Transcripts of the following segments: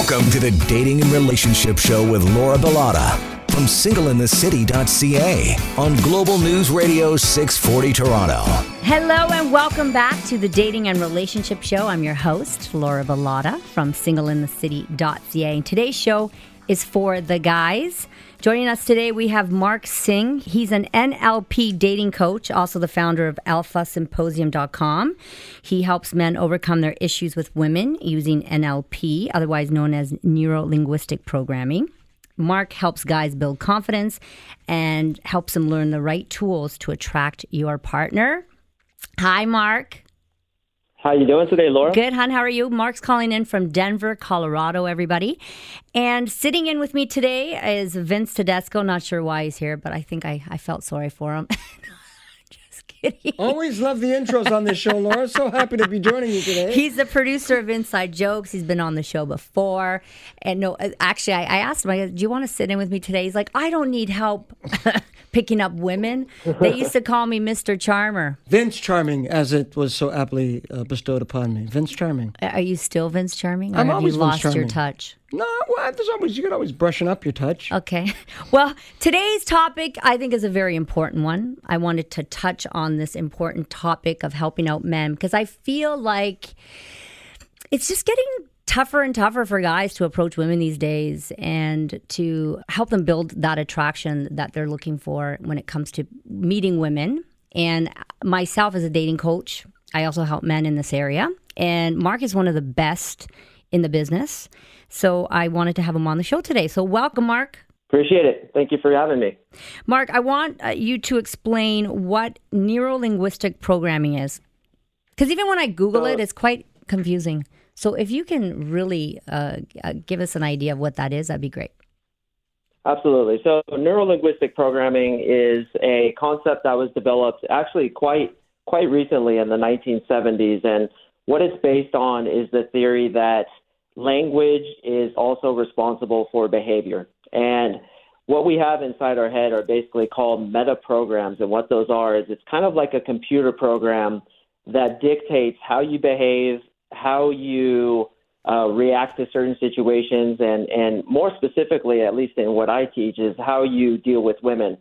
Welcome to the Dating and Relationship Show with Laura Bilotta from singleinthecity.ca on Global News Radio 640 Toronto. Hello and welcome back to the Dating and Relationship Show. I'm your host, Laura Bilotta from singleinthecity.ca. And today's show is for the guys. Joining us today, we have Mark Sing. He's an NLP dating coach, also the founder of alphasymposium.com. He helps men overcome their issues with women using NLP, otherwise known as neuro linguistic programming. Mark helps guys build confidence and helps them learn the right tools to attract your partner. Hi, Mark. How you doing today, Laura? Good, hon. How are you? Mark's calling in from Denver, Colorado, everybody. And sitting in with me today is Vince Tedesco. Not sure why he's here, but I think I, I felt sorry for him. Always love the intros on this show, Laura. So happy to be joining you today. He's the producer of Inside Jokes. He's been on the show before. And no, uh, actually, I, I asked him, I go, Do you want to sit in with me today? He's like, I don't need help picking up women. They used to call me Mr. Charmer. Vince Charming, as it was so aptly uh, bestowed upon me. Vince Charming. Are you still Vince Charming? Or I'm have always you Vince lost your touch? No, well, there's always you can always brushing up your touch. Okay. Well, today's topic I think is a very important one. I wanted to touch on this important topic of helping out men because I feel like it's just getting tougher and tougher for guys to approach women these days and to help them build that attraction that they're looking for when it comes to meeting women. And myself as a dating coach, I also help men in this area. And Mark is one of the best in the business. So I wanted to have him on the show today. So welcome, Mark. Appreciate it. Thank you for having me. Mark, I want uh, you to explain what neuro linguistic programming is. Because even when I Google it, it's quite confusing. So if you can really uh, uh, give us an idea of what that is, that'd be great. Absolutely. So, neuro linguistic programming is a concept that was developed actually quite quite recently in the 1970s, and what it's based on is the theory that language is also responsible for behavior. And what we have inside our head are basically called meta programs, and what those are is it's kind of like a computer program that dictates how you behave, how you uh, react to certain situations, and, and more specifically, at least in what I teach, is how you deal with women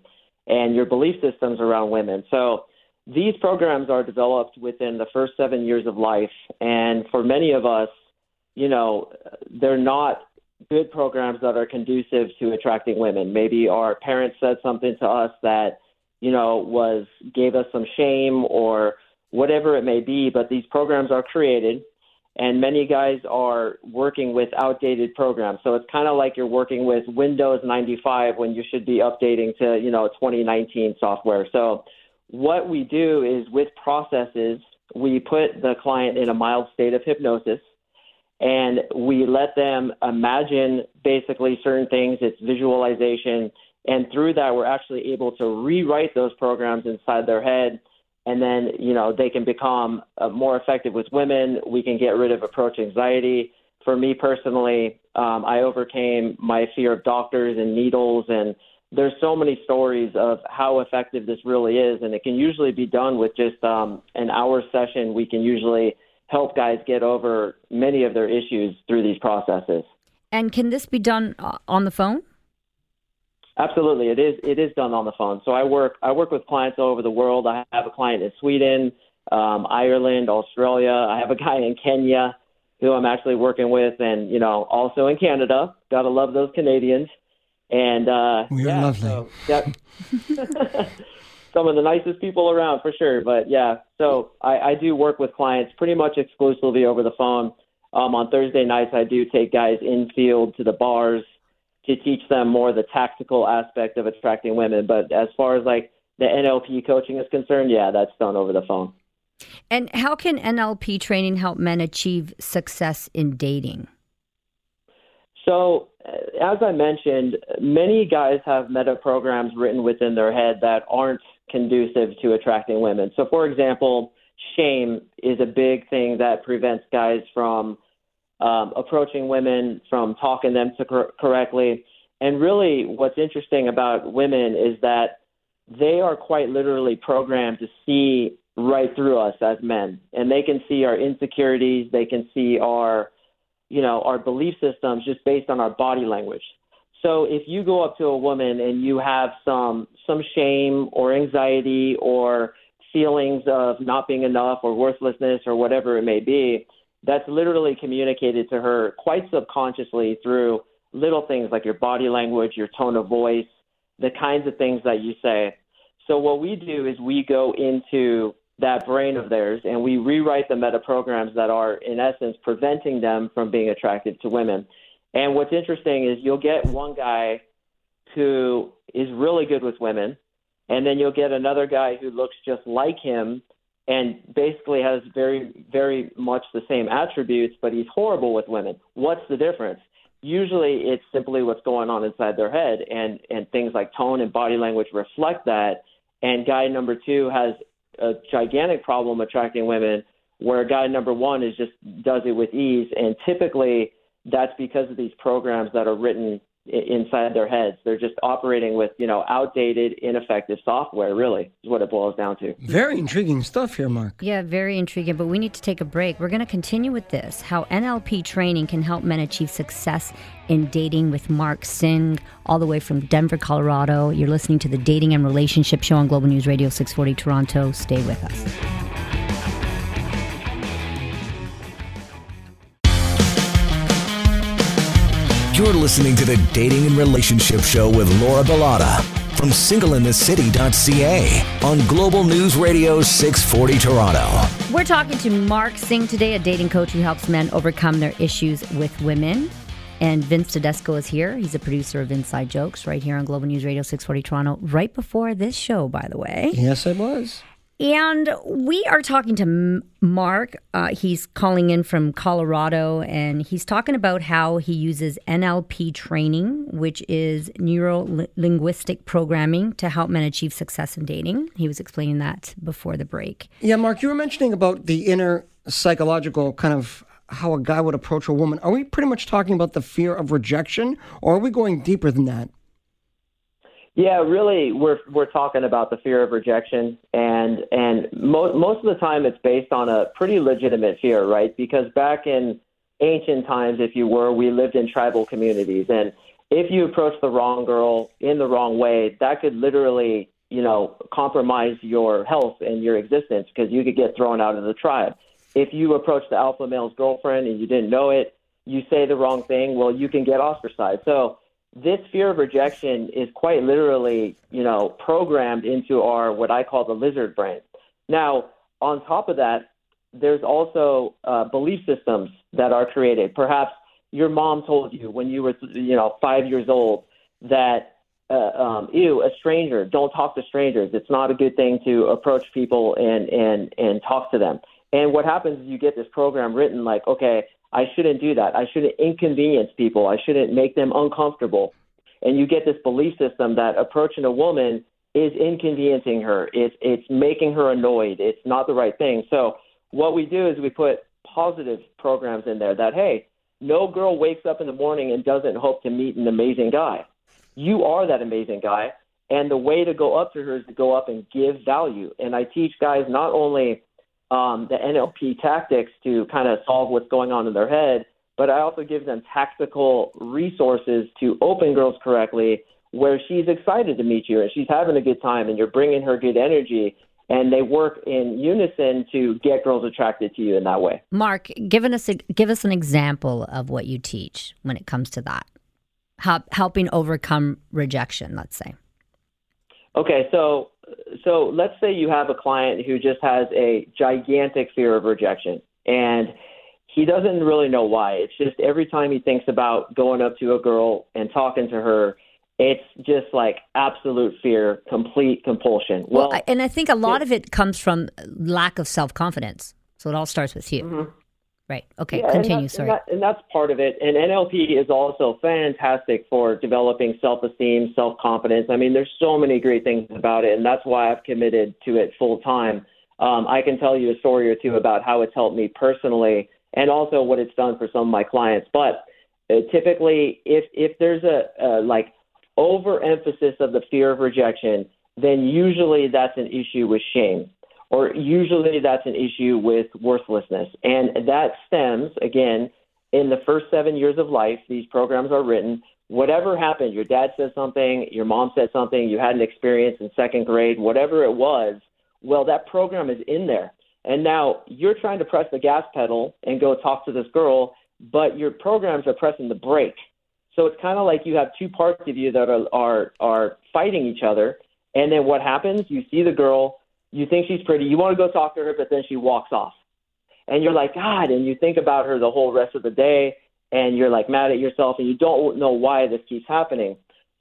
and your belief systems around women. So these programs are developed within the first seven years of life, and for many of us, you know, they're not good programs that are conducive to attracting women. Maybe our parents said something to us that, you know, was gave us some shame or whatever it may be, but these programs are created and many guys are working with outdated programs. So it's kind of like you're working with Windows 95 when you should be updating to, you know, 2019 software. So what we do is with processes, we put the client in a mild state of hypnosis and we let them imagine basically certain things. It's visualization. And through that, we're actually able to rewrite those programs inside their head. And then, you know, they can become uh, more effective with women. We can get rid of approach anxiety. For me personally, um, I overcame my fear of doctors and needles. And there's so many stories of how effective this really is. And it can usually be done with just um, an hour session. We can usually help guys get over many of their issues through these processes. And can this be done uh, on the phone? Absolutely, it is. It is done on the phone. So I work. I work with clients all over the world. I have a client in Sweden, um, Ireland, Australia. I have a guy in Kenya who I'm actually working with, and you know, also in Canada. Gotta love those Canadians. And uh, We are yeah, lovely. So that, some of the nicest people around for sure. But yeah, so I, I do work with clients pretty much exclusively over the phone. Um, on Thursday nights, I do take guys in field to the bars to teach them more the tactical aspect of attracting women. But as far as like the NLP coaching is concerned, yeah, that's done over the phone. And how can NLP training help men achieve success in dating? So, as I mentioned, many guys have meta programs written within their head that aren't conducive to attracting women. So, for example, shame is a big thing that prevents guys from um, approaching women, from talking them to cor- correctly. And really, what's interesting about women is that they are quite literally programmed to see right through us as men, and they can see our insecurities, they can see our you know, our belief systems just based on our body language. So if you go up to a woman and you have some some shame or anxiety or feelings of not being enough or worthlessness or whatever it may be, that's literally communicated to her quite subconsciously through little things like your body language, your tone of voice, the kinds of things that you say. So what we do is we go into that brain of theirs and we rewrite the meta programs that are in essence preventing them from being attracted to women. And what's interesting is you'll get one guy who is really good with women, and then you'll get another guy who looks just like him and basically has very, very much the same attributes, but he's horrible with women. What's the difference? Usually it's simply what's going on inside their head, and, and things like tone and body language reflect that. And guy number two has a gigantic problem attracting women, where guy number one is just does it with ease. And typically, that's because of these programs that are written inside their heads. They're just operating with, you know, outdated, ineffective software, really, is what it boils down to. Very intriguing stuff here, Mark. Yeah, very intriguing, but we need to take a break. We're going to continue with this how NLP training can help men achieve success in dating with Mark Sing, all the way from Denver, Colorado. You're listening to the Dating and Relationship Show on Global News Radio 640 Toronto. Stay with us. You're listening to the Dating and Relationship Show with Laura Bilotta from singleinthecity.ca on Global News Radio 640 Toronto. We're talking to Mark Sing today, a dating coach who helps men overcome their issues with women. And Vince Tedesco is here. He's a producer of Inside Jokes right here on Global News Radio 640 Toronto, right before this show, by the way. Yes, it was. And we are talking to Mark. Uh, he's calling in from Colorado, and he's talking about how he uses NLP training, which is neuro linguistic programming, to help men achieve success in dating. He was explaining that before the break. Yeah, Mark, you were mentioning about the inner psychological kind of how a guy would approach a woman. Are we pretty much talking about the fear of rejection, or are we going deeper than that? Yeah, really, we're we're talking about the fear of rejection, and and mo- most of the time it's based on a pretty legitimate fear, right? Because back in ancient times, if you were, we lived in tribal communities, and if you approach the wrong girl in the wrong way, that could literally, you know, compromise your health and your existence because you could get thrown out of the tribe. If you approach the alpha male's girlfriend and you didn't know it, you say the wrong thing, well, you can get ostracized. So this fear of rejection is quite literally, you know, programmed into our what I call the lizard brain. Now, on top of that, there's also uh, belief systems that are created. Perhaps your mom told you when you were, you know, five years old that, uh, um, ew, a stranger, don't talk to strangers. It's not a good thing to approach people and and and talk to them. And what happens is you get this program written like, okay, I shouldn't do that. I shouldn't inconvenience people. I shouldn't make them uncomfortable. And you get this belief system that approaching a woman is inconveniencing her. It's it's making her annoyed. It's not the right thing. So what we do is we put positive programs in there that hey, no girl wakes up in the morning and doesn't hope to meet an amazing guy. You are that amazing guy. And the way to go up to her is to go up and give value. And I teach guys not only um, the NLP tactics to kind of solve what's going on in their head, but I also give them tactical resources to open girls correctly where she's excited to meet you and she's having a good time and you're bringing her good energy and they work in unison to get girls attracted to you in that way. Mark, give us a, give us an example of what you teach when it comes to that. Help, helping overcome rejection, let's say. Okay, so so let's say you have a client who just has a gigantic fear of rejection and he doesn't really know why. It's just every time he thinks about going up to a girl and talking to her, it's just like absolute fear, complete compulsion. Well, well and I think a lot it, of it comes from lack of self confidence. So it all starts with you. Mm-hmm. Right. Okay. Yeah, continue. And Sorry. And, that, and that's part of it. And NLP is also fantastic for developing self esteem, self confidence. I mean, there's so many great things about it. And that's why I've committed to it full time. Um, I can tell you a story or two about how it's helped me personally and also what it's done for some of my clients. But uh, typically, if, if there's a, a like overemphasis of the fear of rejection, then usually that's an issue with shame or usually that's an issue with worthlessness. And that stems, again, in the first seven years of life, these programs are written. Whatever happened, your dad said something, your mom said something, you had an experience in second grade, whatever it was, well, that program is in there. And now you're trying to press the gas pedal and go talk to this girl, but your programs are pressing the brake. So it's kind of like you have two parts of you that are, are are fighting each other. And then what happens? You see the girl, you think she's pretty, you want to go talk to her, but then she walks off. And you're like, God, and you think about her the whole rest of the day, and you're like mad at yourself, and you don't know why this keeps happening.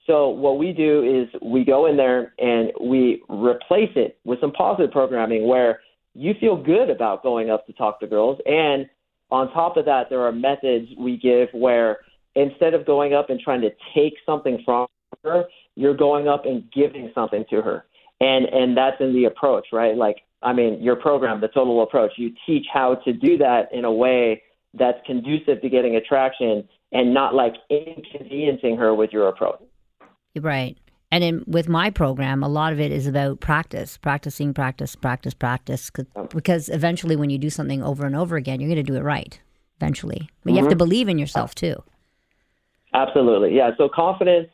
So what we do is we go in there and we replace it with some positive programming where you feel good about going up to talk to girls. And on top of that, there are methods we give where instead of going up and trying to take something from her, you're going up and giving something to her. And and that's in the approach, right? Like I mean, your program, the total approach, you teach how to do that in a way that's conducive to getting attraction and not like inconveniencing her with your approach. Right. And in, with my program, a lot of it is about practice, practicing, practice, practice, practice. Because eventually, when you do something over and over again, you're going to do it right. Eventually, but mm-hmm. you have to mm-hmm. believe in yourself too. Absolutely, yeah. So confidence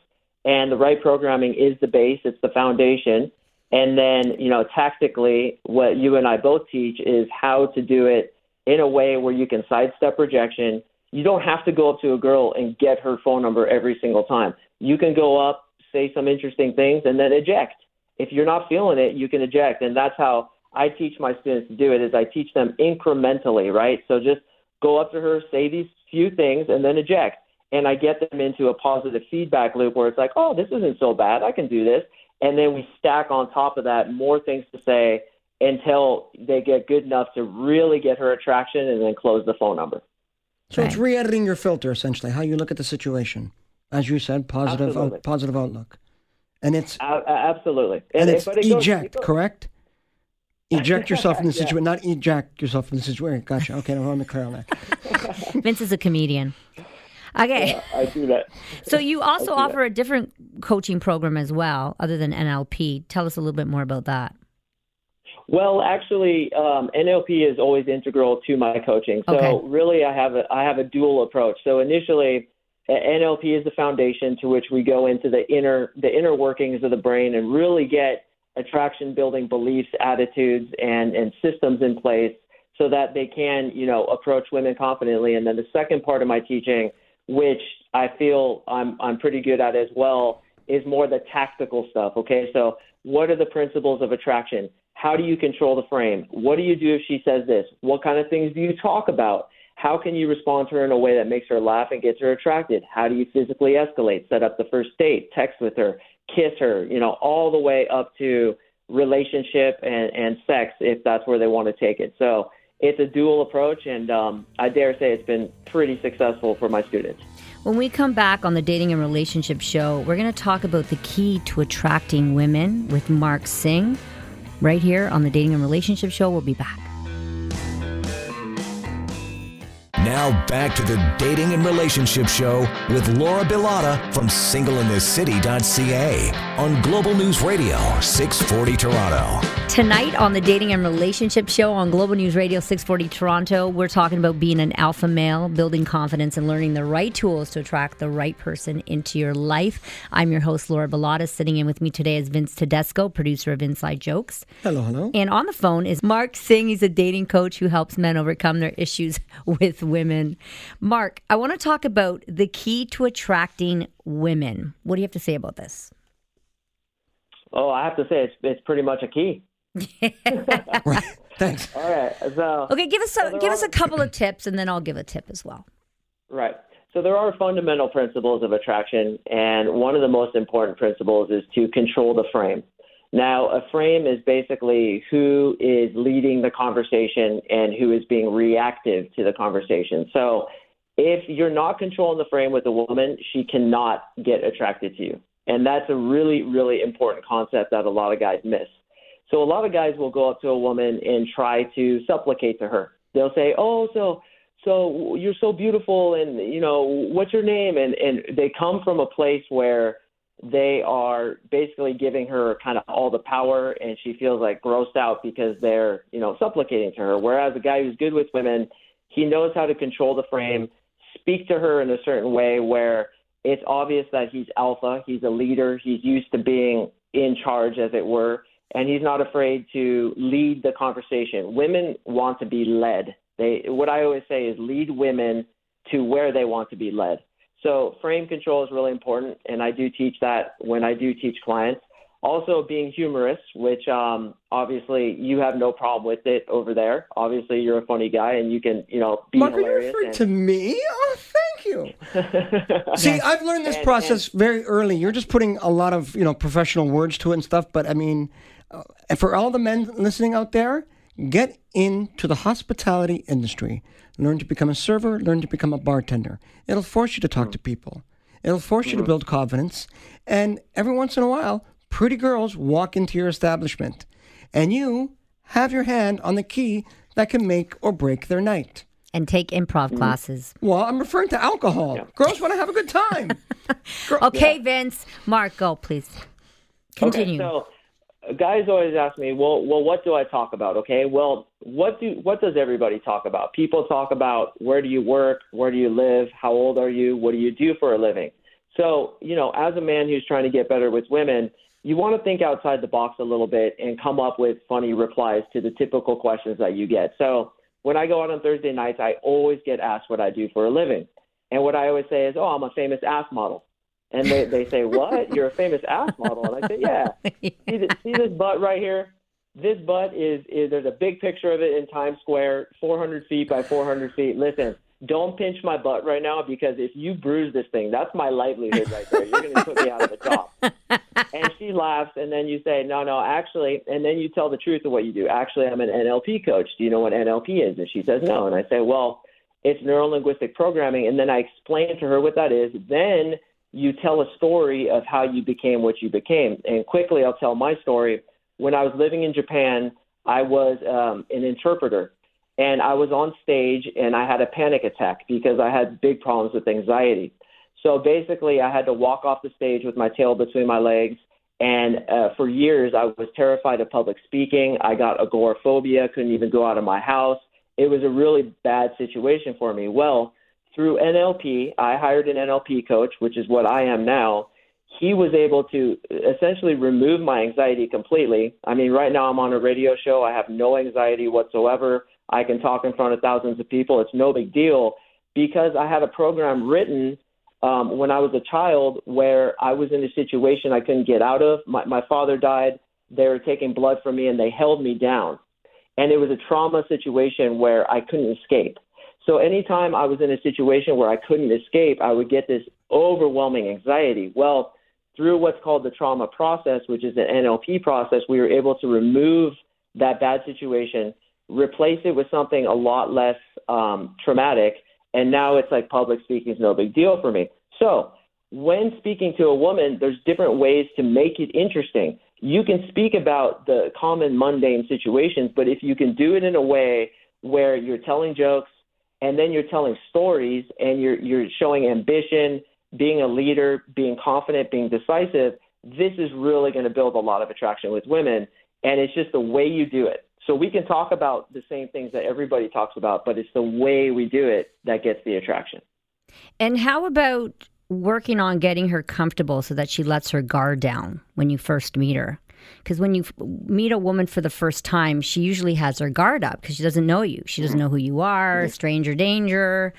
and the right programming is the base; it's the foundation. And then, you know, tactically, what you and I both teach is how to do it in a way where you can sidestep rejection. You don't have to go up to a girl and get her phone number every single time. You can go up, say some interesting things, and then eject. If you're not feeling it, you can eject, and that's how I teach my students to do it. Is I teach them incrementally, right? So just go up to her, say these few things, and then eject. And I get them into a positive feedback loop where it's like, oh, this isn't so bad. I can do this. And then we stack on top of that more things to say until they get good enough to really get her attraction and then close the phone number. So right. it's re editing your filter, essentially, how you look at the situation as you said, positive out, positive outlook, and it's uh, absolutely, and, and it's it eject, goes, correct? Eject yourself from the situation, yeah. not eject yourself from the situation. Gotcha. Okay, now I'm clear on that. Vince is a comedian. Okay. Yeah, I do that. So you also offer that. a different coaching program as well, other than NLP. Tell us a little bit more about that. Well, actually, um, NLP is always integral to my coaching. So okay. really, I have a I have a dual approach. So initially, NLP is the foundation to which we go into the inner the inner workings of the brain and really get attraction building beliefs, attitudes, and and systems in place so that they can you know approach women confidently. And then the second part of my teaching, which I feel I'm I'm pretty good at as well, is more the tactical stuff. Okay, so what are the principles of attraction? How do you control the frame? What do you do if she says this? What kind of things do you talk about? How can you respond to her in a way that makes her laugh and gets her attracted? How do you physically escalate? Set up the first date, text with her, kiss her, you know, all the way up to relationship and, and sex if that's where they want to take it. So it's a dual approach, and um, I dare say it's been pretty successful for my students. When we come back on the Dating and Relationship Show, we're going to talk about the key to attracting women with Mark Sing. right here on the Dating and Relationship Show. We'll be back. Now back to the Dating and Relationship Show with Laura Bilotta from singleinthecity.ca on Global News Radio 640 Toronto. Tonight on the Dating and Relationship Show on Global News Radio 640 Toronto, we're talking about being an alpha male, building confidence, and learning the right tools to attract the right person into your life. I'm your host, Laura Bilotta. Sitting in with me today is Vince Tedesco, producer of Inside Jokes. Hello, hello. And on the phone is Mark Sing. He's a dating coach who helps men overcome their issues with women. Mark, I want to talk about the key to attracting women. What do you have to say about this? Oh, I have to say it's it's pretty much a key. Right. Thanks. All right. So okay, give us a so give us a couple of tips, and then I'll give a tip as well. Right. So there are fundamental principles of attraction, and one of the most important principles is to control the frame. Now, a frame is basically who is leading the conversation and who is being reactive to the conversation. So if you're not controlling the frame with a woman, she cannot get attracted to you. And that's a really, really important concept that a lot of guys miss. So a lot of guys will go up to a woman and try to supplicate to her. They'll say, "Oh, so so you're so beautiful, and you know what's your name?" And and they come from a place where they are basically giving her kind of all the power, and she feels like grossed out because they're you know supplicating to her. Whereas a guy who's good with women, he knows how to control the frame, speak to her in a certain way where it's obvious that he's alpha, he's a leader, he's used to being in charge, as it were, and he's not afraid to lead the conversation. Women want to be led. They, what I always say is lead women to where they want to be led. So frame control is really important, and I do teach that when I do teach clients. Also, being humorous, which um, obviously you have no problem with it over there. Obviously, you're a funny guy, and you can, you know, be Mark, are you hilarious. referring and- to me? Oh, thank you. See, I've learned this And- process very early. You're just putting a lot of you know professional words to it and stuff. But I mean, uh, and for all the men listening out there, get into the hospitality industry. Learn to become a server. Learn to become a bartender. It'll force you to talk to people. It'll force you to build confidence. And every once in a while, pretty girls walk into your establishment, and you have your hand on the key that can make or break their night. And take improv classes. Well, I'm referring to alcohol. Girls want to have a good time. Okay, Vince. Mark, go, please. Continue. Okay, so guys always ask me, well, well, what do I talk about? Okay, well, what do what does everybody talk about? People talk about where do you work, where do you live, how old are you, what do you do for a living. So, you know, as a man who's trying to get better with women, you want to think outside the box a little bit and come up with funny replies to the typical questions that you get. So, when I go out on Thursday nights, I always get asked what I do for a living. And what I always say is, "Oh, I'm a famous ass model." And they, they say, What? You're a famous ass model? And I say, Yeah. See, this, see this butt right here? This butt is, is, there's a big picture of it in Times Square, 400 feet by 400 feet. Listen, don't pinch my butt right now because if you bruise this thing, that's my livelihood right there. You're going to put me out of the job. And she laughs, and then you say, No, no, actually, and then you tell the truth of what you do. Actually, I'm an NLP coach. Do you know what NLP is? And she says, No. And I say, Well, it's neuro linguistic programming. And then I explain to her what that is. Then you tell a story of how you became what you became. And quickly, I'll tell my story. When I was living in Japan, I was um, an interpreter, and I was on stage, and I had a panic attack because I had big problems with anxiety. So basically, I had to walk off the stage with my tail between my legs. And uh, for years, I was terrified of public speaking. I got agoraphobia, couldn't even go out of my house. It was a really bad situation for me. Well, through NLP, I hired an NLP coach, which is what I am now. He was able to essentially remove my anxiety completely. I mean, right now I'm on a radio show. I have no anxiety whatsoever. I can talk in front of thousands of people. It's no big deal because I had a program written um, when I was a child where I was in a situation I couldn't get out of. My, my father died. They were taking blood from me and they held me down. And it was a trauma situation where I couldn't escape. So anytime I was in a situation where I couldn't escape, I would get this overwhelming anxiety. Well, through what's called the trauma process, which is an NLP process, we were able to remove that bad situation, replace it with something a lot less um, traumatic, and now it's like public speaking is no big deal for me. So when speaking to a woman, there's different ways to make it interesting. You can speak about the common mundane situations, but if you can do it in a way where you're telling jokes, and then you're telling stories and you're you're showing ambition, being a leader, being confident, being decisive, this is really going to build a lot of attraction with women and it's just the way you do it. So we can talk about the same things that everybody talks about, but it's the way we do it that gets the attraction. And how about working on getting her comfortable so that she lets her guard down when you first meet her? Because when you f- meet a woman for the first time, she usually has her guard up because she doesn't know you. She doesn't know who you are, stranger danger.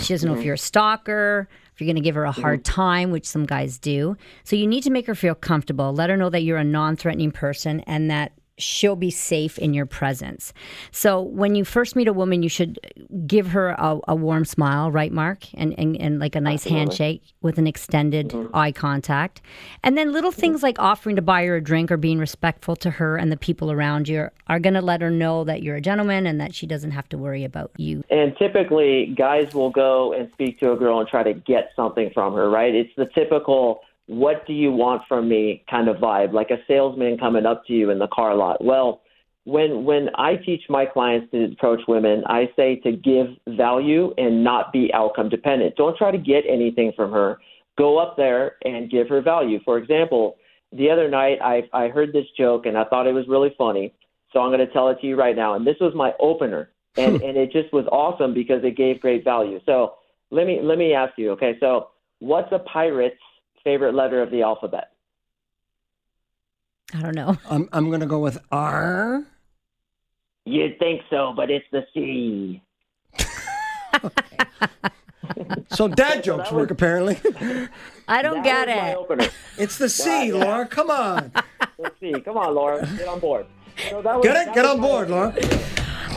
She doesn't know if mm-hmm. you're a stalker, if you're going to give her a mm-hmm. hard time, which some guys do. So you need to make her feel comfortable. Let her know that you're a non threatening person and that she'll be safe in your presence. So when you first meet a woman, you should give her a, a warm smile, right, Mark? And, and, and like a nice handshake with an extended mm-hmm. eye contact. And then little mm-hmm. things like offering to buy her a drink or being respectful to her and the people around you are, are going to let her know that you're a gentleman and that she doesn't have to worry about you. And typically, guys will go and speak to a girl and try to get something from her, right? It's the typical what do you want from me kind of vibe, like a salesman coming up to you in the car lot. Well, when when I teach my clients to approach women, I say to give value and not be outcome dependent. Don't try to get anything from her. Go up there and give her value. For example, the other night I I heard this joke and I thought it was really funny, so I'm going to tell it to you right now. And this was my opener, and and it just was awesome because it gave great value. So let me let me ask you. Okay, so what's a pirate's favorite letter of the alphabet? I don't know. I'm I'm gonna go with R. You'd think so, but it's the C. So dad jokes work apparently. I don't That get was it. opener. It's the C, Laura. Come on, Let's see. Come on, Laura, get on board. So that was, get it. that Get was on board. Laura.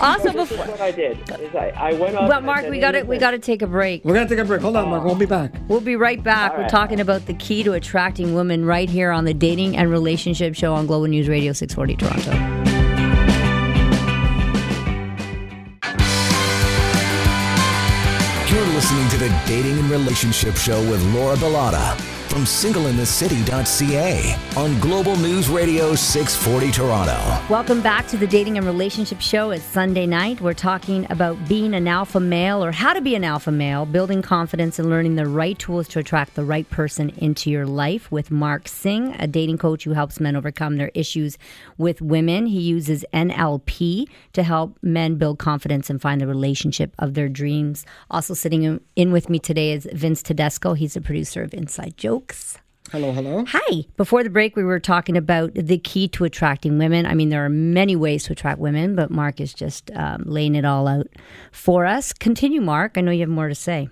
Also, This is before, what I did. Is I, I went up. but Mark, we got to we got to take a break. We're gonna take a break. Hold on, Mark. We'll be back. We'll be right back. All We're right. talking about the key to attracting women right here on the Dating and Relationship Show on Global News Radio 640 Toronto. You're listening to the Dating and Relationship Show with Laura Bilotta from singleinthecity.ca on Global News Radio 640 Toronto. Welcome back to the Dating and Relationship Show. It's Sunday night. We're talking about being an alpha male or how to be an alpha male, building confidence and learning the right tools to attract the right person into your life with Mark Sing, a dating coach who helps men overcome their issues with women. He uses NLP to help men build confidence and find the relationship of their dreams. Also sitting in- with me today is Vince Tedesco. He's the producer of Inside Jokes. Hello, hello. Hi. Before the break, we were talking about the key to attracting women. I mean, there are many ways to attract women, but Mark is just um, laying it all out for us. Continue, Mark. I know you have more to say.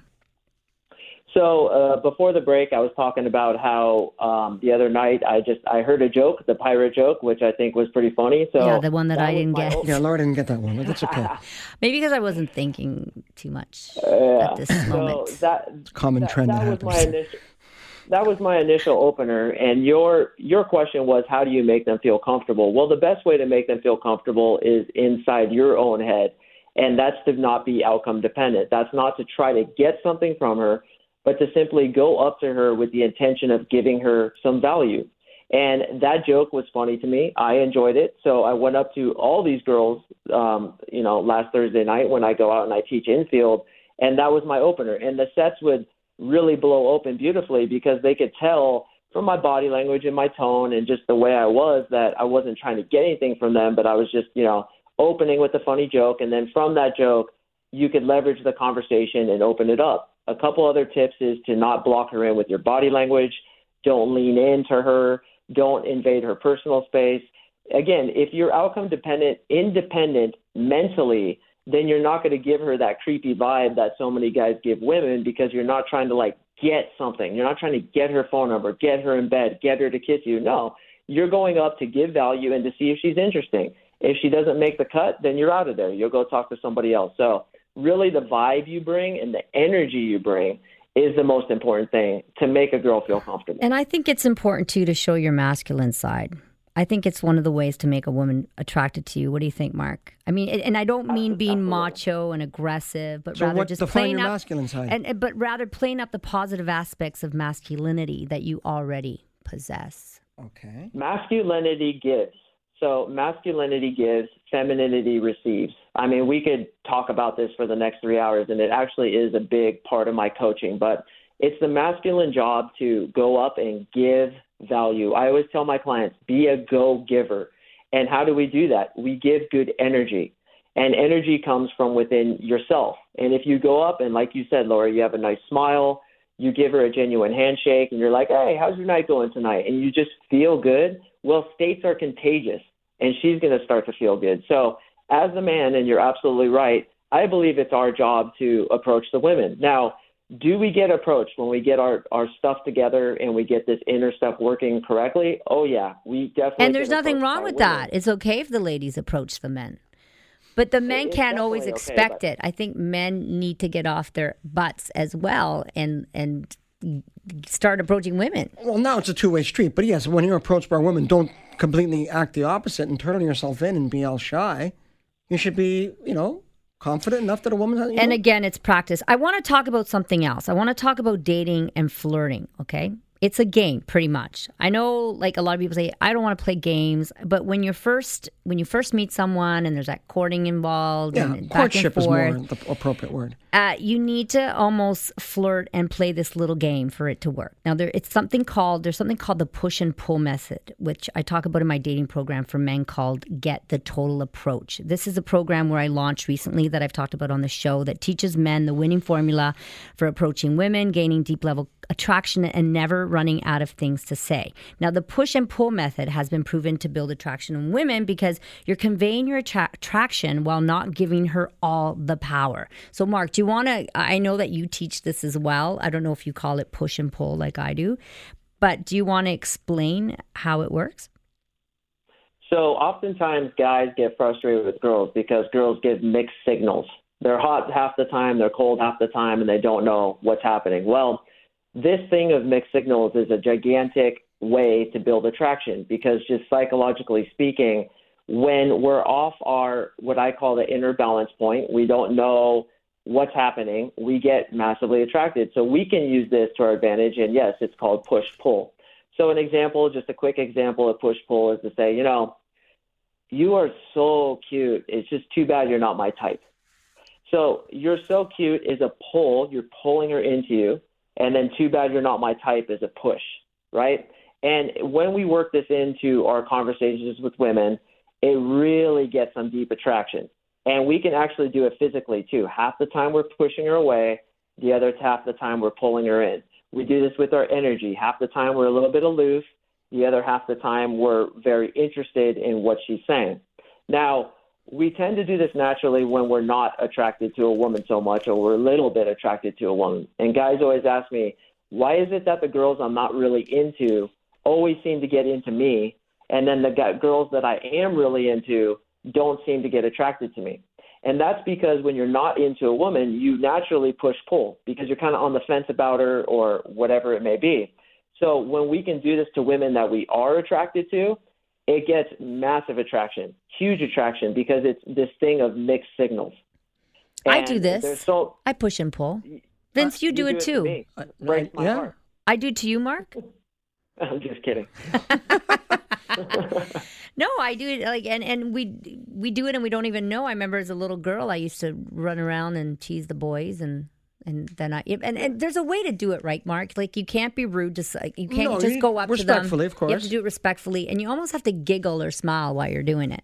So uh, before the break, I was talking about how um, the other night I just I heard a joke, the pirate joke, which I think was pretty funny. So Yeah, the one that I didn't get. op- Yeah, Laura didn't get that one, but that's okay. Maybe because I wasn't thinking too much at this So moment. that Common that, trend that that was my happens. That was my initial opener, and your your question was, how do you make them feel comfortable? Well, the best way to make them feel comfortable is inside your own head, and that's to not be outcome dependent. That's not to try to get something from her, but to simply go up to her with the intention of giving her some value. And that joke was funny to me. I enjoyed it. So I went up to all these girls, um, you know, last Thursday night when I go out and I teach infield, and that was my opener. And the sets would really blow open beautifully because they could tell from my body language and my tone and just the way I was that I wasn't trying to get anything from them, but I was just, you know, opening with a funny joke. And then from that joke, you could leverage the conversation and open it up. A couple other tips is to not block her in with your body language. Don't lean into her. Don't invade her personal space. Again, if you're outcome dependent, independent mentally, then you're not going to give her that creepy vibe that so many guys give women because you're not trying to like get something. You're not trying to get her phone number, get her in bed, get her to kiss you. No, you're going up to give value and to see if she's interesting. If she doesn't make the cut, then you're out of there. You'll go talk to somebody else. So, really, the vibe you bring and the energy you bring is the most important thing to make a girl feel comfortable. And I think it's important too to show your masculine side. I think it's one of the ways to make a woman attracted to you. What do you think, Mark? I mean, and I don't uh, mean being macho and aggressive, but So rather what just define playing your up, masculine side? and and- but rather playing up the positive aspects of masculinity that you already possess. Okay. Masculinity gives. So masculinity gives, femininity receives. I mean, we could talk about this for the next three hours, and it actually is a big part of my coaching. But it's the masculine job to go up and give value. I always tell my clients, be a go giver. And how do we do that? We give good energy. And energy comes from within yourself. And if you go up and, like you said, Laura, you have a nice smile, you give her a genuine handshake, and you're like, hey, how's your night going tonight? And you just feel good. Well, states are contagious, and she's going to start to feel good. So, as a man, and you're absolutely right, I believe it's our job to approach the women. Now, do we get approached when we get our, our stuff together and we get this inner stuff working correctly? Oh, yeah, we definitely. And there's nothing wrong with women. that. It's okay if the ladies approach the men. But the men it's can't always definitely okay, expect but- it. I think men need to get off their butts as well and and start approaching women. Well, now it's a two-way street. But yes, when you're approached by a woman, don't completely act the opposite and turn yourself in and be all shy. You should be, you know, confident enough that a woman. Has you And know, again, it's practice. I want to talk about something else. I want to talk about dating and flirting, okay? It's a game pretty much i know like a lot of people say i don't want to play games but when you're first when you first meet someone and there's that courting involved Yeah, and courtship and is more the appropriate word. uh, you need to almost flirt and play this little game for it to work. Now, there it's something called there's something called the push and pull method, which I talk about in my dating program for men called Get the Total Approach. This is a program where I launched recently that I've talked about on the show that teaches men the winning formula for approaching women, gaining deep level attraction, and never running out of things to say. Now, the push and pull method has been proven to build attraction in women because you're conveying your attra- attraction while not giving her all the power. So, Mark, do you want to? I know that you teach this as well. I don't know if you call it push and pull like I do, but do you want to explain how it works? So oftentimes guys get frustrated with girls because girls give mixed signals. They're hot half the time, they're cold half the time, and they don't know what's happening. Well, this thing of mixed signals is a gigantic way to build attraction because just psychologically speaking, when we're off our what I call the inner balance point, we don't know what's happening, we get massively attracted. So we can use this to our advantage and yes, it's called push pull. So an example, just a quick example of push pull is to say, you know, you are so cute. It's just too bad you're not my type. So you're so cute is a pull. You're pulling her into you. And then too bad you're not my type is a push, right? And when we work this into our conversations with women, it really gets some deep attraction. And we can actually do it physically too. Half the time we're pushing her away, the other half the time we're pulling her in. We do this with our energy. Half the time we're a little bit aloof, the other half the time we're very interested in what she's saying. Now, we tend to do this naturally when we're not attracted to a woman so much or we're a little bit attracted to a woman. And guys always ask me, why is it that the girls I'm not really into always seem to get into me, and then the guy, girls that I am really into don't seem to get attracted to me? And that's because when you're not into a woman, you naturally push pull because you're kind of on the fence about her or whatever it may be. So when we can do this to women that we are attracted to, it gets massive attraction, huge attraction because it's this thing of mixed signals. I do this. So I push and pull. Vince, you do it to too. me. Uh, Breaks my yeah. heart. I do to you, Mark. I'm just kidding. No, I do it like and and we we do it and we don't even know. I remember as a little girl, I used to run around and tease the boys and. And then I and, and there's a way to do it right, Mark. Like you can't be rude. Just like you can't No, just you- go up to them. respectfully, of course. You have to do it respectfully, and you almost have to giggle or smile while you're doing it.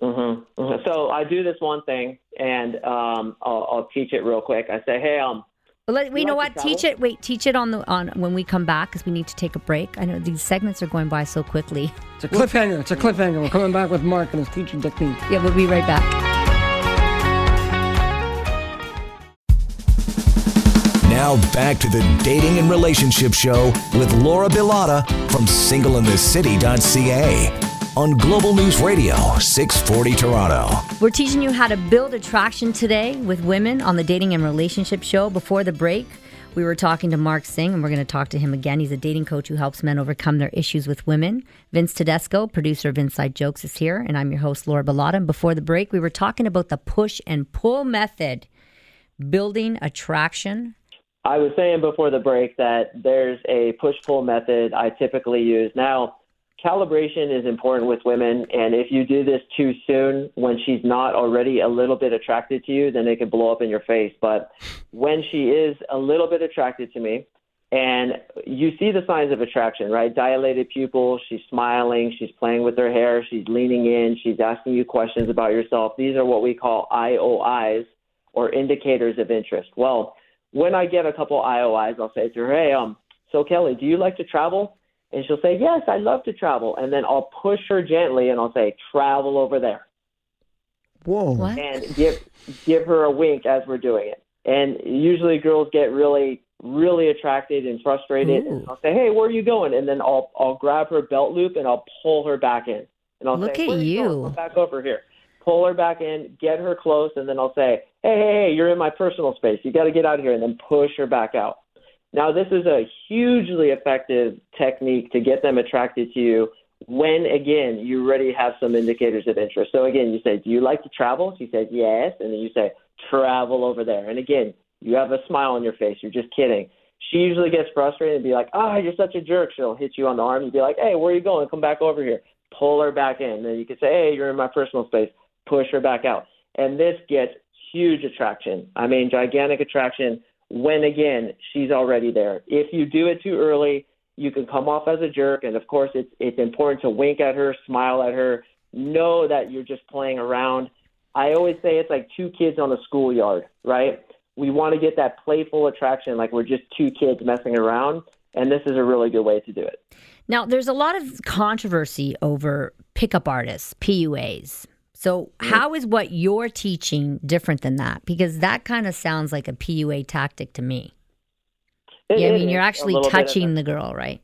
hmm So I do this one thing, and um, I'll, I'll teach it real quick. I say, "Hey, um, But let, we You know like what? Teach it. Wait, teach it on the on when we come back because we need to take a break. I know these segments are going by so quickly. It's a cliffhanger. It's a cliffhanger. We're coming back with Mark and his teaching technique. Yeah, we'll be right back. Now back to the Dating and Relationship Show with Laura Bilotta from singleinthecity.ca on Global News Radio 640 Toronto. We're teaching you how to build attraction today with women on the Dating and Relationship Show. Before the break, we were talking to Mark Sing, and we're going to talk to him again. He's a dating coach who helps men overcome their issues with women. Vince Tedesco, producer of Inside Jokes, is here, and I'm your host, Laura Bilotta. And before the break, we were talking about the push and pull method, building attraction. I was saying before the break that there's a push pull method I typically use. Now, calibration is important with women, and if you do this too soon when she's not already a little bit attracted to you, then it can blow up in your face. But when she is a little bit attracted to me, and you see the signs of attraction, right? Dilated pupils, she's smiling, she's playing with her hair, she's leaning in, she's asking you questions about yourself. These are what we call IOIs or indicators of interest. Well, when I get a couple IOIs, I'll say to her, "Hey, um, so Kelly, do you like to travel?" And she'll say, "Yes, I love to travel." And then I'll push her gently and I'll say, "Travel over there," Whoa. What? and give give her a wink as we're doing it. And usually, girls get really really attracted and frustrated. Ooh. And I'll say, "Hey, where are you going?" And then I'll I'll grab her belt loop and I'll pull her back in. And I'll say, Look say, at "Where you." Come back over here." Pull her back in, get her close, and then I'll say, "Hey, hey, hey, you're in my personal space. You got to get out of here." And then push her back out. Now, this is a hugely effective technique to get them attracted to you when, again, you already have some indicators of interest. So, again, you say, Do you like to travel? She says, Yes. And then you say, Travel over there. And again, you have a smile on your face. You're just kidding. she usually gets frustrated and be like, "Ah, oh, you're such a jerk." She'll hit you on the arm and be like, "Hey, where are you going? Come back over here." Pull her back in. Then you can say, "Hey, you're in my personal space." Push her back out, and this gets huge attraction. I mean, gigantic attraction. When again, she's already there. If you do it too early, you can come off as a jerk, and of course, it's it's important to wink at her, smile at her, know that you're just playing around. I always say it's like two kids on a schoolyard, right? We want to get that playful attraction, like we're just two kids messing around, and this is a really good way to do it. Now, there's a lot of controversy over pickup artists, PUAs. So, how is what you're teaching different than that? Because that kind of sounds like a PUA tactic to me. It, yeah, I mean, you're actually touching the girl, right?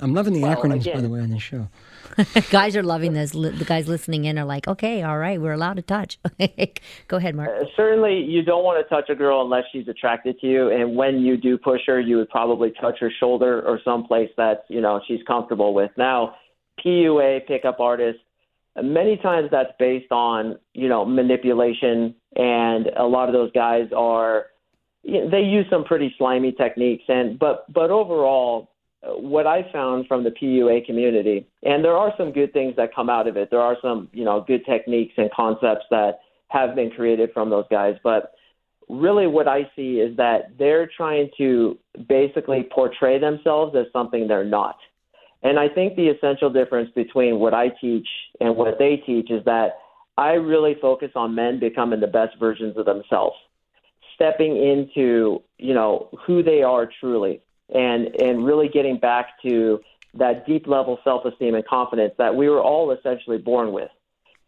I'm loving the well, acronyms, again, by the way, on this show. guys are loving this. The guys listening in are like, okay, all right, we're allowed to touch. Go ahead, Mark. Uh, certainly, you don't want to touch a girl unless she's attracted to you. And when you do push her, you would probably touch her shoulder or someplace that you know she's comfortable with. Now, PUA pickup artist. Many times that's based on you know manipulation, and a lot of those guys are you know, they use some pretty slimy techniques. And but but overall, what I found from the PUA community, and there are some good things that come out of it. There are some, you know, good techniques and concepts that have been created from those guys. But really, what I see is that they're trying to basically portray themselves as something they're not. And I think the essential difference between what I teach and what they teach is that I really focus on men becoming the best versions of themselves, stepping into, you know, who they are truly and and really getting back to that deep level self esteem and confidence that we were all essentially born with.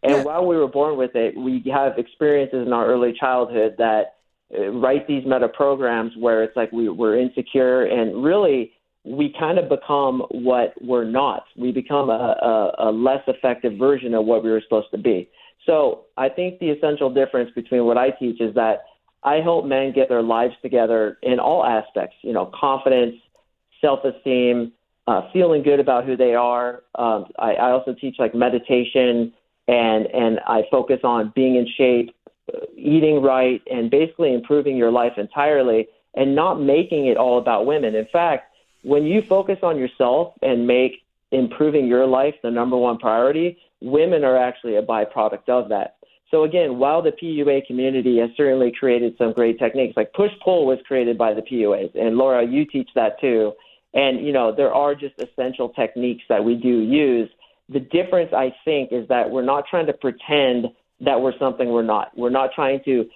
And yeah. while we were born with it, we have experiences in our early childhood that uh, write these meta programs where it's like we, we're insecure and really we kind of become what we're not. We become a, a, a less effective version of what we were supposed to be. So I think the essential difference between what I teach is that I help men get their lives together in all aspects, you know, confidence, self esteem, uh, feeling good about who they are. Um, I, I also teach like meditation and, and I focus on being in shape, eating right, and basically improving your life entirely and not making it all about women. In fact, when you focus on yourself and make improving your life the number one priority, women are actually a byproduct of that. So again, while the PUA community has certainly created some great techniques, like push pull was created by the PUAs, and Laura, you teach that too. And you know, there are just essential techniques that we do use. The difference, I think, is that we're not trying to pretend that we're something we're not. We're not trying to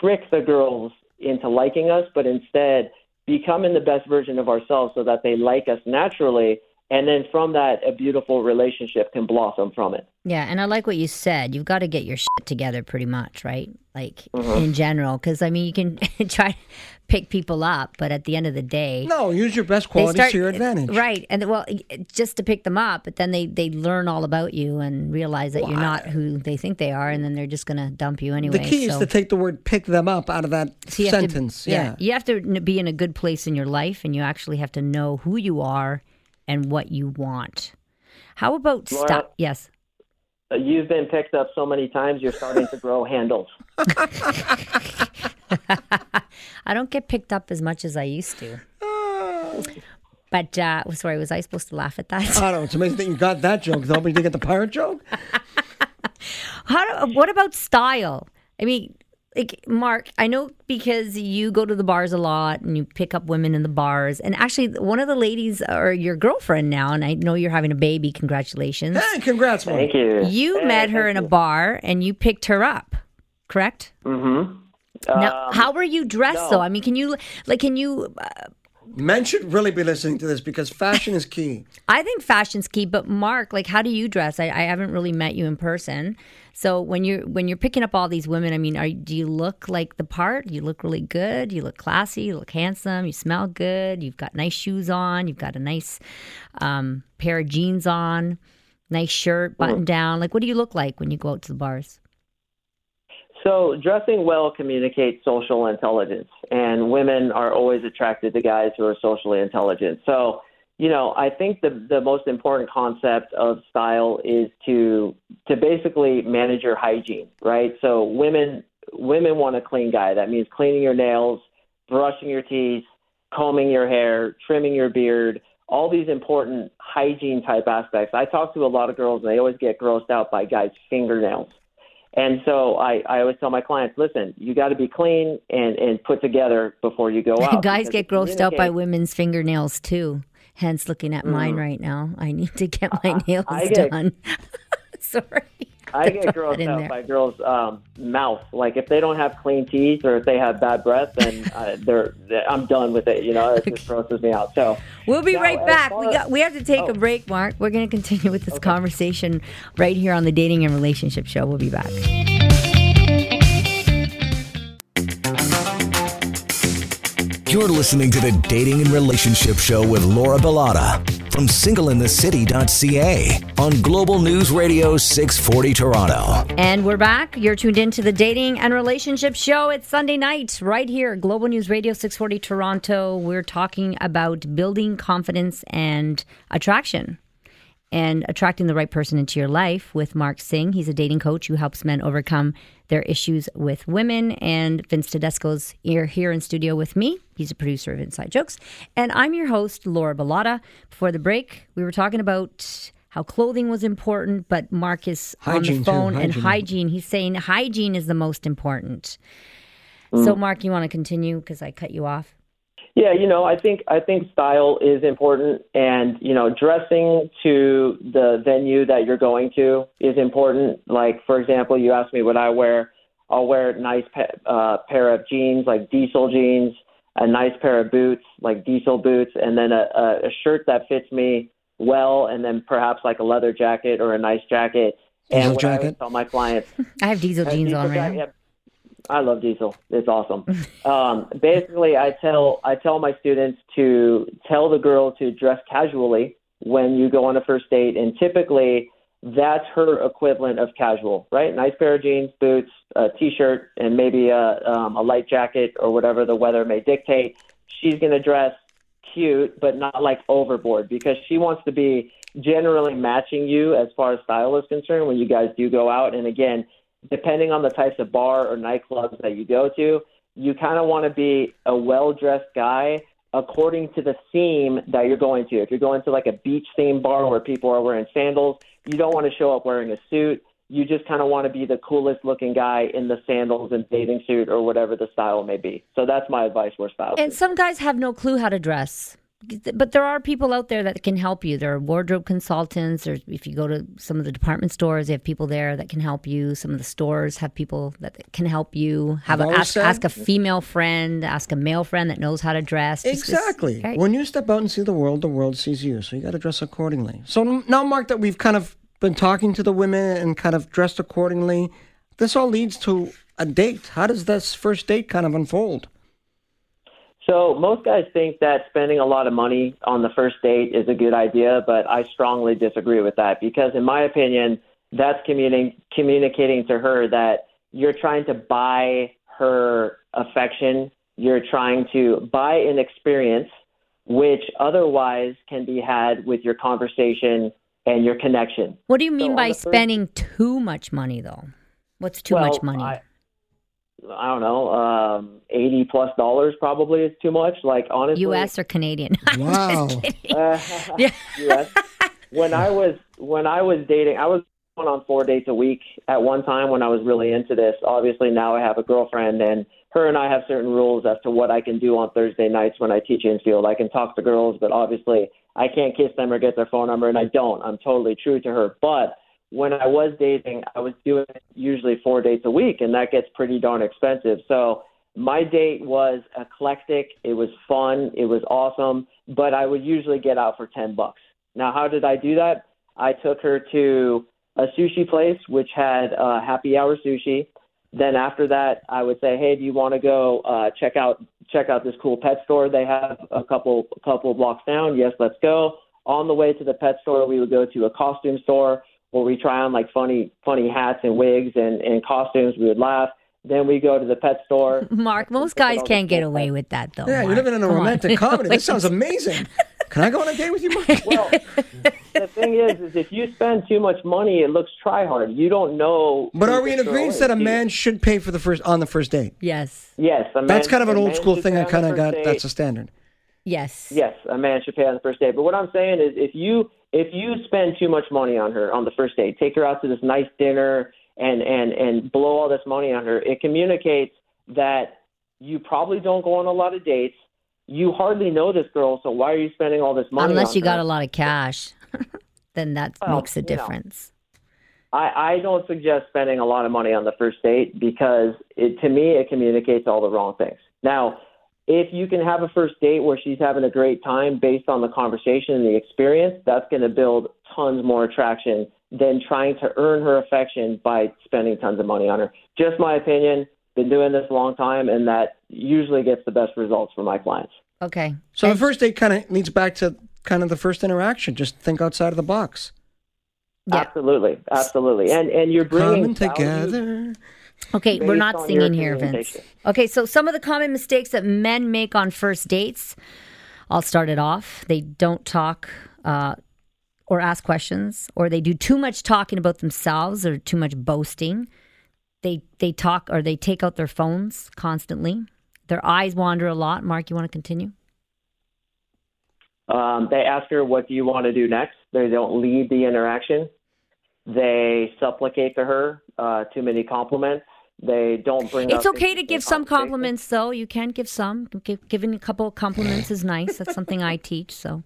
trick the girls into liking us, but instead becoming the best version of ourselves so that they like us naturally and then from that a beautiful relationship can blossom from it yeah and i like what you said you've got to get your shit together pretty much right like mm-hmm. in general because i mean you can try to pick people up but at the end of the day no use your best qualities start, to your advantage right and well just to pick them up but then they they learn all about you and realize that well, you're not who they think they are and then they're just going to dump you anyway the key so. is to take the word pick them up out of that so sentence to, yeah. yeah you have to be in a good place in your life and you actually have to know who you are and what you want. How about stop? Yes. Uh, you've been picked up so many times, you're starting to grow handles. I don't get picked up as much as I used to. But uh, sorry, was I supposed to laugh at that? I don't know. It's amazing that you got that joke. Nobody did get the pirate joke. How? Do, what about style? I mean, like Mark, I know because you go to the bars a lot and you pick up women in the bars. And actually, one of the ladies or your girlfriend now, and I know you're having a baby. Congratulations! Hey, congrats, Mark. Thank you. You hey, met her in a bar and you picked her up, correct? Mm-hmm. Now, um, how were you dressed no. though? I mean, can you like can you? Uh, Men should really be listening to this because fashion is key. I think fashion's key, but Mark, like, how do you dress? I, I haven't really met you in person. So when you're when you're picking up all these women, I mean, are do you look like the part? You look really good. You look classy. You look handsome. You smell good. You've got nice shoes on. You've got a nice um, pair of jeans on. Nice shirt, button down. Like, what do you look like when you go out to the bars? So, dressing well communicates social intelligence, and women are always attracted to guys who are socially intelligent. So, you know, I think the the most important concept of style is to to basically manage your hygiene, right? So women women want a clean guy. That means cleaning your nails, brushing your teeth, combing your hair, trimming your beard, all these important hygiene type aspects. I talk to a lot of girls and they always get grossed out by guys' fingernails. And so I, I always tell my clients, listen, you got to be clean and, and put together before you go out. Guys get grossed out by women's fingernails too. Hence, looking at mine right now. I need to get my nails Mm. I get- done. Sorry. I get grossed out there. by girls' um, mouth. Like if they don't have clean teeth or if they have bad breath, then uh, they're, they're I'm done with it. You know, it just grosses me out. So We'll be Now, right back. We got we have to take a Oh. break, Mark. We're going to continue with this conversation right here on the Dating and Relationship Show. We'll be back. You're listening to the Dating and Relationship Show with Laura Bilotta from singleinthecity.ca on Global News Radio 640 Toronto. And we're back. You're tuned in to the Dating and Relationship Show. It's Sunday night right here, Global News Radio 640 Toronto. We're talking about building confidence and attraction and attracting the right person into your life with Mark Sing. He's a dating coach who helps men overcome their issues with women. And Vince Tedesco's here, here in studio with me. He's a producer of Inside Jokes. And I'm your host, Laura Bilotta. Before the break, we were talking about how clothing was important, but Mark is on Hygiene, the too. phone and Hygiene. hygiene. He's saying hygiene is the most important. Mm. So, Mark, you want to continue because I cut you off? Yeah, you know, I think I think style is important, and you know, dressing to the venue that you're going to is important. Like, for example, you asked me what I wear. I'll wear a nice pa- uh, pair of jeans, like diesel jeans, a nice pair of boots, like diesel boots, and then a, a, a shirt that fits me well, and then perhaps like a leather jacket or a nice jacket. Diesel and what I jacket? tell my clients, I have diesel uh, jeans diesel on right now. I love diesel. It's awesome. um, basically, I tell I tell my students to tell the girl to dress casually when you go on a first date, and typically that's her equivalent of casual, right? Nice pair of jeans, boots, a t-shirt, and maybe a um, a light jacket or whatever the weather may dictate. She's going to dress cute, but not like overboard because she wants to be generally matching you as far as style is concerned when you guys do go out. And again, depending on the types of bar or nightclubs that you go to, you kind of want to be a well dressed guy according to the theme that you're going to. If you're going to like a beach themed bar where people are wearing sandals, you don't want to show up wearing a suit. You just kind of want to be the coolest looking guy in the sandals and bathing suit or whatever the style may be. So that's my advice where style. And some guys have no clue how to dress. But there are people out there that can help you. There are wardrobe consultants. There's if you go to some of the department stores, they have people there that can help you. Some of the stores have people that can help you. Have a, ask, said- ask a female friend, ask a male friend that knows how to dress. Just- just- Exactly. right. When you step out and see the world, the world sees you. So you got to dress accordingly. So now, Mark, that we've kind of been talking to the women and kind of dressed accordingly, this all leads to a date. How does this first date kind of unfold? So most guys think that spending a lot of money on the first date is a good idea, but I strongly disagree with that because, in my opinion, that's communi- communicating to her that you're trying to buy her affection. You're trying to buy an experience which otherwise can be had with your conversation and your connection. What do you mean on by first- spending too much money, though? What's too Well, much money? I, I don't know, um, eighty plus dollars probably is too much. Like honestly, U.S. or Canadian? Wow. Uh, Yeah. yes. When I was when I was dating, I was going on four dates a week at one time when I was really into this. Obviously, now I have a girlfriend, and her and I have certain rules as to what I can do on Thursday nights when I teach in infield. I can talk to girls, but obviously I can't kiss them or get their phone number, and I don't. I'm totally true to her. But when I was dating, I was doing usually four dates a week, and that gets pretty darn expensive. So my date was eclectic. It was fun. It was awesome. But I would usually get out for ten bucks. Now, how did I do that? I took her to a sushi place which had uh, happy hour sushi. Then after that, I would say, "Hey, do you want to go uh, check out check out this cool pet store they have a couple couple blocks down?" Yes, let's go. On the way to the pet store, we would go to a costume store where we try on like funny funny hats and wigs and, and costumes. We would laugh. Then we go to the pet store. Mark, most guys can't get away with that, though. Yeah, you're living in a Come on. romantic comedy. This sounds amazing. Can I go on a date with you, Mark? Well, the thing is, is if you spend too much money, it looks try hard. You don't know. But are we in agreement that a man should pay for the first on the first date? Yes. Yes, a man, That's kind of an old school thing. I kind of got. date. That's a standard. Yes. Yes, a man should pay on the first date. But what I'm saying is, if you if you spend too much money on her on the first date, take her out to this nice dinner and and and blow all this money on her, it communicates that you probably don't go on a lot of dates. You hardly know this girl, so why are you spending all this money? Unless you her? got a lot of cash, then that Well, makes a you know. difference. I, I don't suggest spending a lot of money on the first date because it, to me it communicates all the wrong things. Now, if you can have a first date where she's having a great time based on the conversation and the experience, that's going to build tons more attraction than trying to earn her affection by spending tons of money on her. Just my opinion. Been doing this a long time, and that usually gets the best results for my clients. Okay. So the first date kind of leads back to kind of the first interaction. Just think outside of the box. Yeah. Absolutely, absolutely, and and you're bringing Coming value- together. Okay, we're not singing here, Vince. Okay, so some of the common mistakes that men make on first dates. I'll start it off. They don't talk uh, or ask questions, or they do too much talking about themselves, or too much boasting. They they talk or they take out their phones constantly. Their eyes wander a lot. Mark, you want to continue? Um, they ask her, "What do you want to do next?" They don't lead the interaction. They supplicate to her uh, too many compliments. They don't bring. It's up okay to give some compliments, though. You can give some. Give, giving a couple of compliments is nice. That's something I teach. So,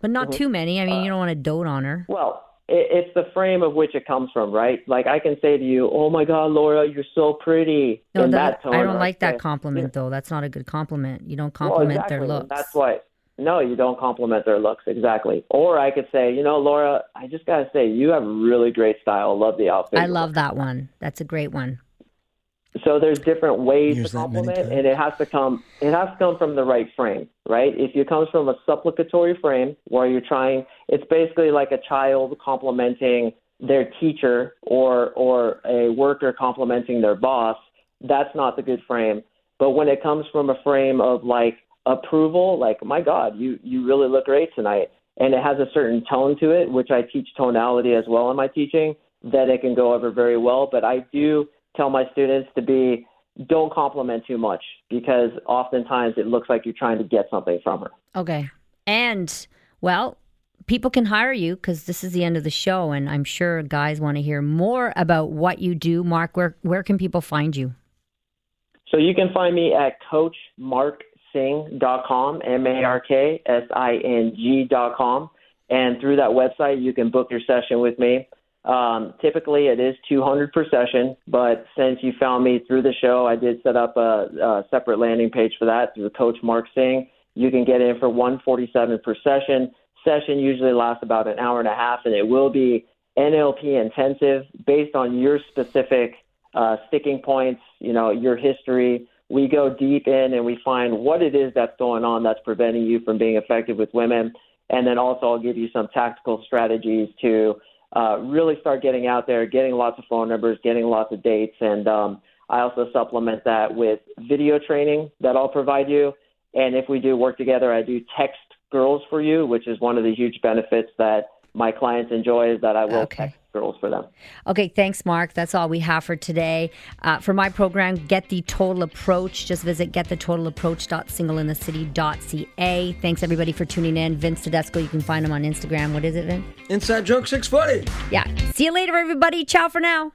but not mm-hmm. too many. I mean, you uh, don't want to dote on her. Well, it, it's the frame of which it comes from, right? Like I can say to you, "Oh my God, Laura, you're so pretty." No, that, that tone, I don't like that compliment though. That's not a good compliment. You don't Well, compliment exactly. their looks. That's why. No, you don't compliment their looks exactly. Or I could say, you know, Laura, I just gotta say, you have really great style. Love the outfit. I love that one. That's a great one. So there's different ways Use to compliment, and it has to come. It has to come from the right frame, right? If it comes from a supplicatory frame where you're trying, it's basically like a child complimenting their teacher or or a worker complimenting their boss. That's not the good frame. But when it comes from a frame of like approval, like my God, you you really look great tonight, and it has a certain tone to it, which I teach tonality as well in my teaching, that it can go over very well. But I do tell my students to be don't compliment too much because oftentimes it looks like you're trying to get something from her. Okay. And well, people can hire you because this is the end of the show, and I'm sure guys want to hear more about what you do. Mark, where where can people find you? So you can find me at coachmarksing.com, M A R K S I N G.com. And through that website, you can book your session with me. Um, typically, it is 200 per session, but since you found me through the show, I did set up a, a separate landing page for that through Coach Mark Sing. You can get in for 147 per session. Session usually lasts about an hour and a half, and it will be NLP intensive based on your specific uh, sticking points, you know, your history. We go deep in and we find what it is that's going on that's preventing you from being effective with women. And then also, I'll give you some tactical strategies to uh, really start getting out there, getting lots of phone numbers, getting lots of dates. And um, I also supplement that with video training that I'll provide you. And if we do work together, I do text girls for you, which is one of the huge benefits that my clients enjoy is that I will Okay. text girls for them. Okay, thanks, Mark. That's all we have for today. Uh, for my program, Get the Total Approach, just visit getthetotalapproach.singleinthecity.ca. Thanks, everybody, for tuning in. Vince Tedesco, you can find him on Instagram. What is it, Vince? Inside joke 640. Yeah. See you later, everybody. Ciao for now.